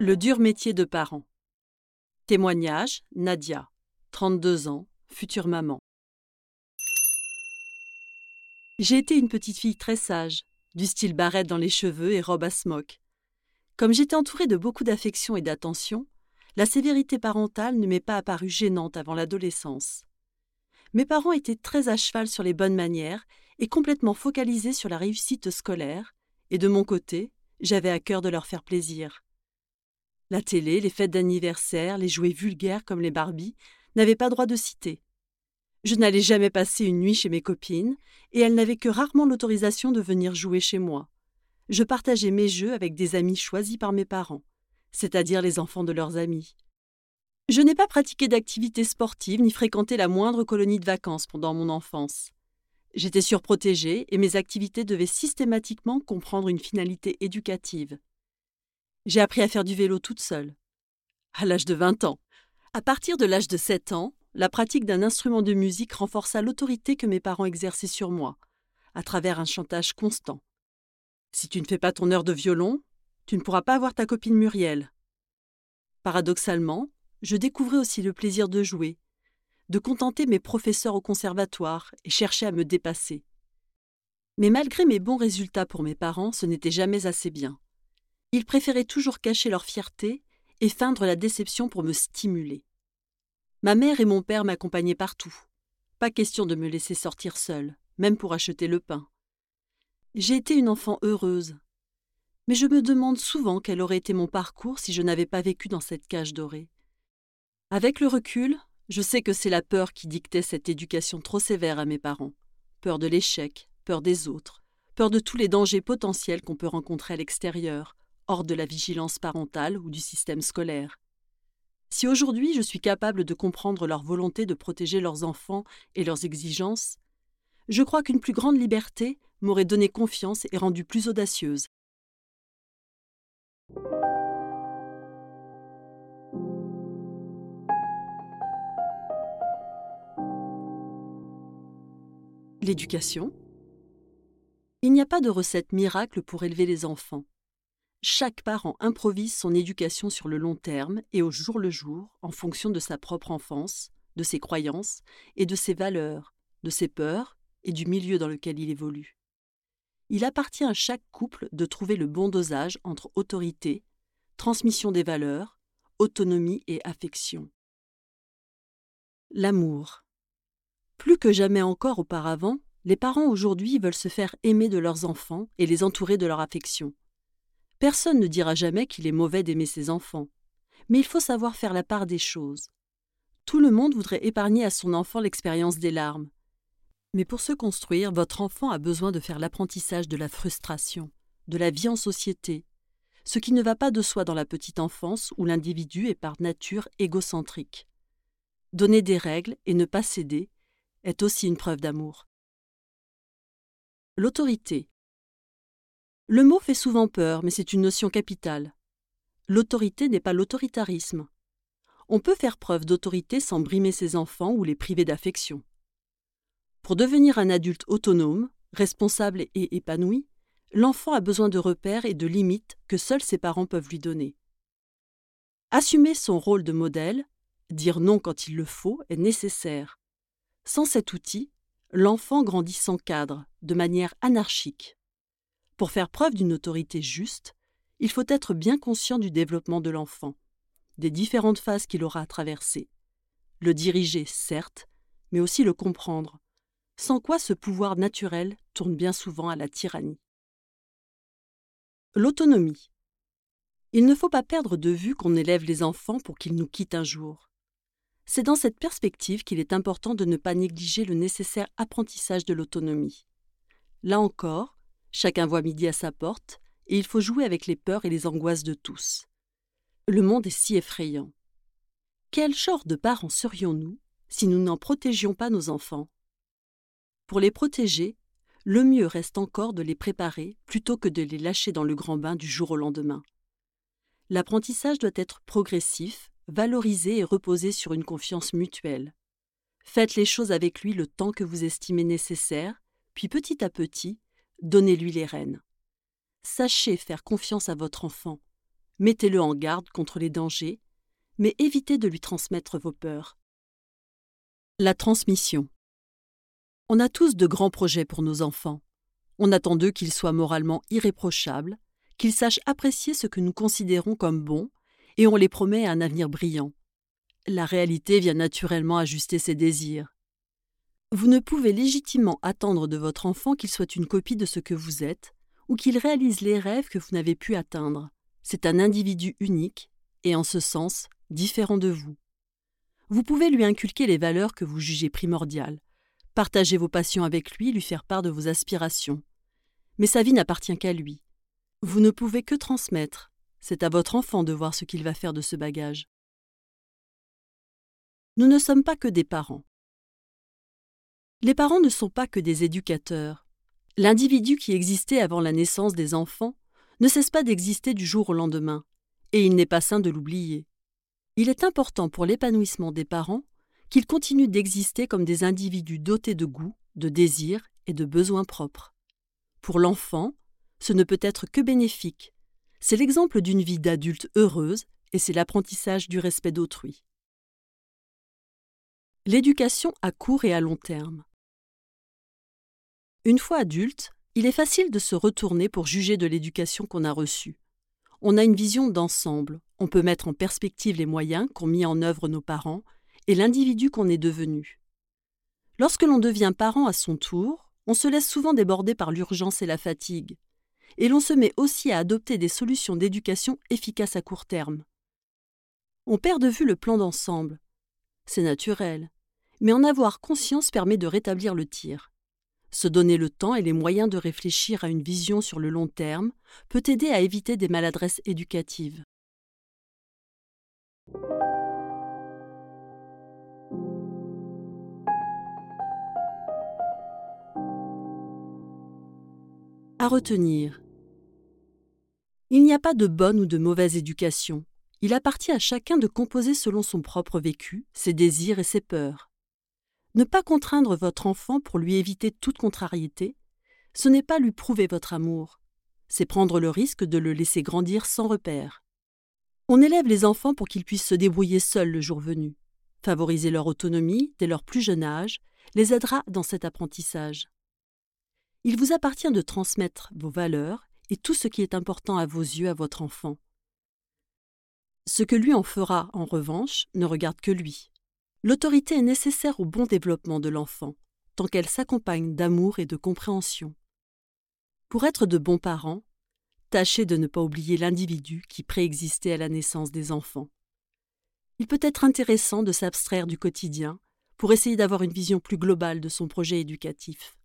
Le dur métier de parent. Témoignage Nadia, 32 ans, future maman. J'ai été une petite fille très sage, du style barrette dans les cheveux et robe à smock. Comme j'étais entourée de beaucoup d'affection et d'attention, la sévérité parentale ne m'est pas apparue gênante avant l'adolescence. Mes parents étaient très à cheval sur les bonnes manières et complètement focalisés sur la réussite scolaire, et de mon côté, j'avais à cœur de leur faire plaisir. La télé, les fêtes d'anniversaire, les jouets vulgaires comme les Barbie n'avaient pas droit de citer. Je n'allais jamais passer une nuit chez mes copines, et elles n'avaient que rarement l'autorisation de venir jouer chez moi. Je partageais mes jeux avec des amis choisis par mes parents, c'est-à-dire les enfants de leurs amis. Je n'ai pas pratiqué d'activités sportives ni fréquenté la moindre colonie de vacances pendant mon enfance. J'étais surprotégée et mes activités devaient systématiquement comprendre une finalité éducative. J'ai appris à faire du vélo toute seule. À l'âge de 20 ans. À partir de l'âge de 7 ans, la pratique d'un instrument de musique renforça l'autorité que mes parents exerçaient sur moi, à travers un chantage constant. Si tu ne fais pas ton heure de violon, tu ne pourras pas avoir ta copine Muriel. Paradoxalement, je découvrais aussi le plaisir de jouer, de contenter mes professeurs au conservatoire et chercher à me dépasser. Mais malgré mes bons résultats pour mes parents, ce n'était jamais assez bien. Ils préféraient toujours cacher leur fierté et feindre la déception pour me stimuler. Ma mère et mon père m'accompagnaient partout. Pas question de me laisser sortir seule, même pour acheter le pain. J'ai été une enfant heureuse. Mais je me demande souvent quel aurait été mon parcours si je n'avais pas vécu dans cette cage dorée. Avec le recul, je sais que c'est la peur qui dictait cette éducation trop sévère à mes parents. Peur de l'échec, peur des autres, peur de tous les dangers potentiels qu'on peut rencontrer à l'extérieur, hors de la vigilance parentale ou du système scolaire. Si aujourd'hui je suis capable de comprendre leur volonté de protéger leurs enfants et leurs exigences, je crois qu'une plus grande liberté m'aurait donné confiance et rendu plus audacieuse. L'éducation Il n'y a pas de recette miracle pour élever les enfants. Chaque parent improvise son éducation sur le long terme et au jour le jour en fonction de sa propre enfance, de ses croyances et de ses valeurs, de ses peurs et du milieu dans lequel il évolue. Il appartient à chaque couple de trouver le bon dosage entre autorité, transmission des valeurs, autonomie et affection. L'amour. Plus que jamais encore auparavant, les parents aujourd'hui veulent se faire aimer de leurs enfants et les entourer de leur affection. Personne ne dira jamais qu'il est mauvais d'aimer ses enfants, mais il faut savoir faire la part des choses. Tout le monde voudrait épargner à son enfant l'expérience des larmes. Mais pour se construire, votre enfant a besoin de faire l'apprentissage de la frustration, de la vie en société, ce qui ne va pas de soi dans la petite enfance où l'individu est par nature égocentrique. Donner des règles et ne pas céder est aussi une preuve d'amour. L'autorité, le mot fait souvent peur, mais c'est une notion capitale. L'autorité n'est pas l'autoritarisme. On peut faire preuve d'autorité sans brimer ses enfants ou les priver d'affection. Pour devenir un adulte autonome, responsable et épanoui, l'enfant a besoin de repères et de limites que seuls ses parents peuvent lui donner. Assumer son rôle de modèle, dire non quand il le faut, est nécessaire. Sans cet outil, l'enfant grandit sans cadre, de manière anarchique. Pour faire preuve d'une autorité juste, il faut être bien conscient du développement de l'enfant, des différentes phases qu'il aura à traverser. Le diriger, certes, mais aussi le comprendre, sans quoi ce pouvoir naturel tourne bien souvent à la tyrannie. L'autonomie. Il ne faut pas perdre de vue qu'on élève les enfants pour qu'ils nous quittent un jour. C'est dans cette perspective qu'il est important de ne pas négliger le nécessaire apprentissage de l'autonomie. Là encore, Chacun voit midi à sa porte, et il faut jouer avec les peurs et les angoisses de tous. Le monde est si effrayant. Quel genre de parents serions-nous si nous n'en protégions pas nos enfants? Pour les protéger, le mieux reste encore de les préparer plutôt que de les lâcher dans le grand bain du jour au lendemain. L'apprentissage doit être progressif, valorisé et reposer sur une confiance mutuelle. Faites les choses avec lui le temps que vous estimez nécessaire, puis petit à petit, donnez-lui les rênes. Sachez faire confiance à votre enfant. mettez-le en garde contre les dangers, mais évitez de lui transmettre vos peurs. La transmission. On a tous de grands projets pour nos enfants. On attend d'eux qu'ils soient moralement irréprochables, qu'ils sachent apprécier ce que nous considérons comme bon, et on les promet un avenir brillant. La réalité vient naturellement ajuster ces désirs. Vous ne pouvez légitimement attendre de votre enfant qu'il soit une copie de ce que vous êtes, ou qu'il réalise les rêves que vous n'avez pu atteindre. C'est un individu unique, et en ce sens, différent de vous. Vous pouvez lui inculquer les valeurs que vous jugez primordiales, partager vos passions avec lui, lui faire part de vos aspirations. Mais sa vie n'appartient qu'à lui. Vous ne pouvez que transmettre, c'est à votre enfant de voir ce qu'il va faire de ce bagage. Nous ne sommes pas que des parents. Les parents ne sont pas que des éducateurs. L'individu qui existait avant la naissance des enfants ne cesse pas d'exister du jour au lendemain, et il n'est pas sain de l'oublier. Il est important pour l'épanouissement des parents qu'ils continuent d'exister comme des individus dotés de goût, de désirs et de besoins propres. Pour l'enfant, ce ne peut être que bénéfique. C'est l'exemple d'une vie d'adulte heureuse et c'est l'apprentissage du respect d'autrui. L'éducation à court et à long terme. Une fois adulte, il est facile de se retourner pour juger de l'éducation qu'on a reçue. On a une vision d'ensemble, on peut mettre en perspective les moyens qu'ont mis en œuvre nos parents et l'individu qu'on est devenu. Lorsque l'on devient parent à son tour, on se laisse souvent déborder par l'urgence et la fatigue, et l'on se met aussi à adopter des solutions d'éducation efficaces à court terme. On perd de vue le plan d'ensemble. C'est naturel, mais en avoir conscience permet de rétablir le tir. Se donner le temps et les moyens de réfléchir à une vision sur le long terme peut aider à éviter des maladresses éducatives. À retenir. Il n'y a pas de bonne ou de mauvaise éducation. Il appartient à chacun de composer selon son propre vécu, ses désirs et ses peurs. Ne pas contraindre votre enfant pour lui éviter toute contrariété, ce n'est pas lui prouver votre amour, c'est prendre le risque de le laisser grandir sans repère. On élève les enfants pour qu'ils puissent se débrouiller seuls le jour venu. Favoriser leur autonomie dès leur plus jeune âge les aidera dans cet apprentissage. Il vous appartient de transmettre vos valeurs et tout ce qui est important à vos yeux à votre enfant. Ce que lui en fera, en revanche, ne regarde que lui. L'autorité est nécessaire au bon développement de l'enfant, tant qu'elle s'accompagne d'amour et de compréhension. Pour être de bons parents, tâchez de ne pas oublier l'individu qui préexistait à la naissance des enfants. Il peut être intéressant de s'abstraire du quotidien pour essayer d'avoir une vision plus globale de son projet éducatif.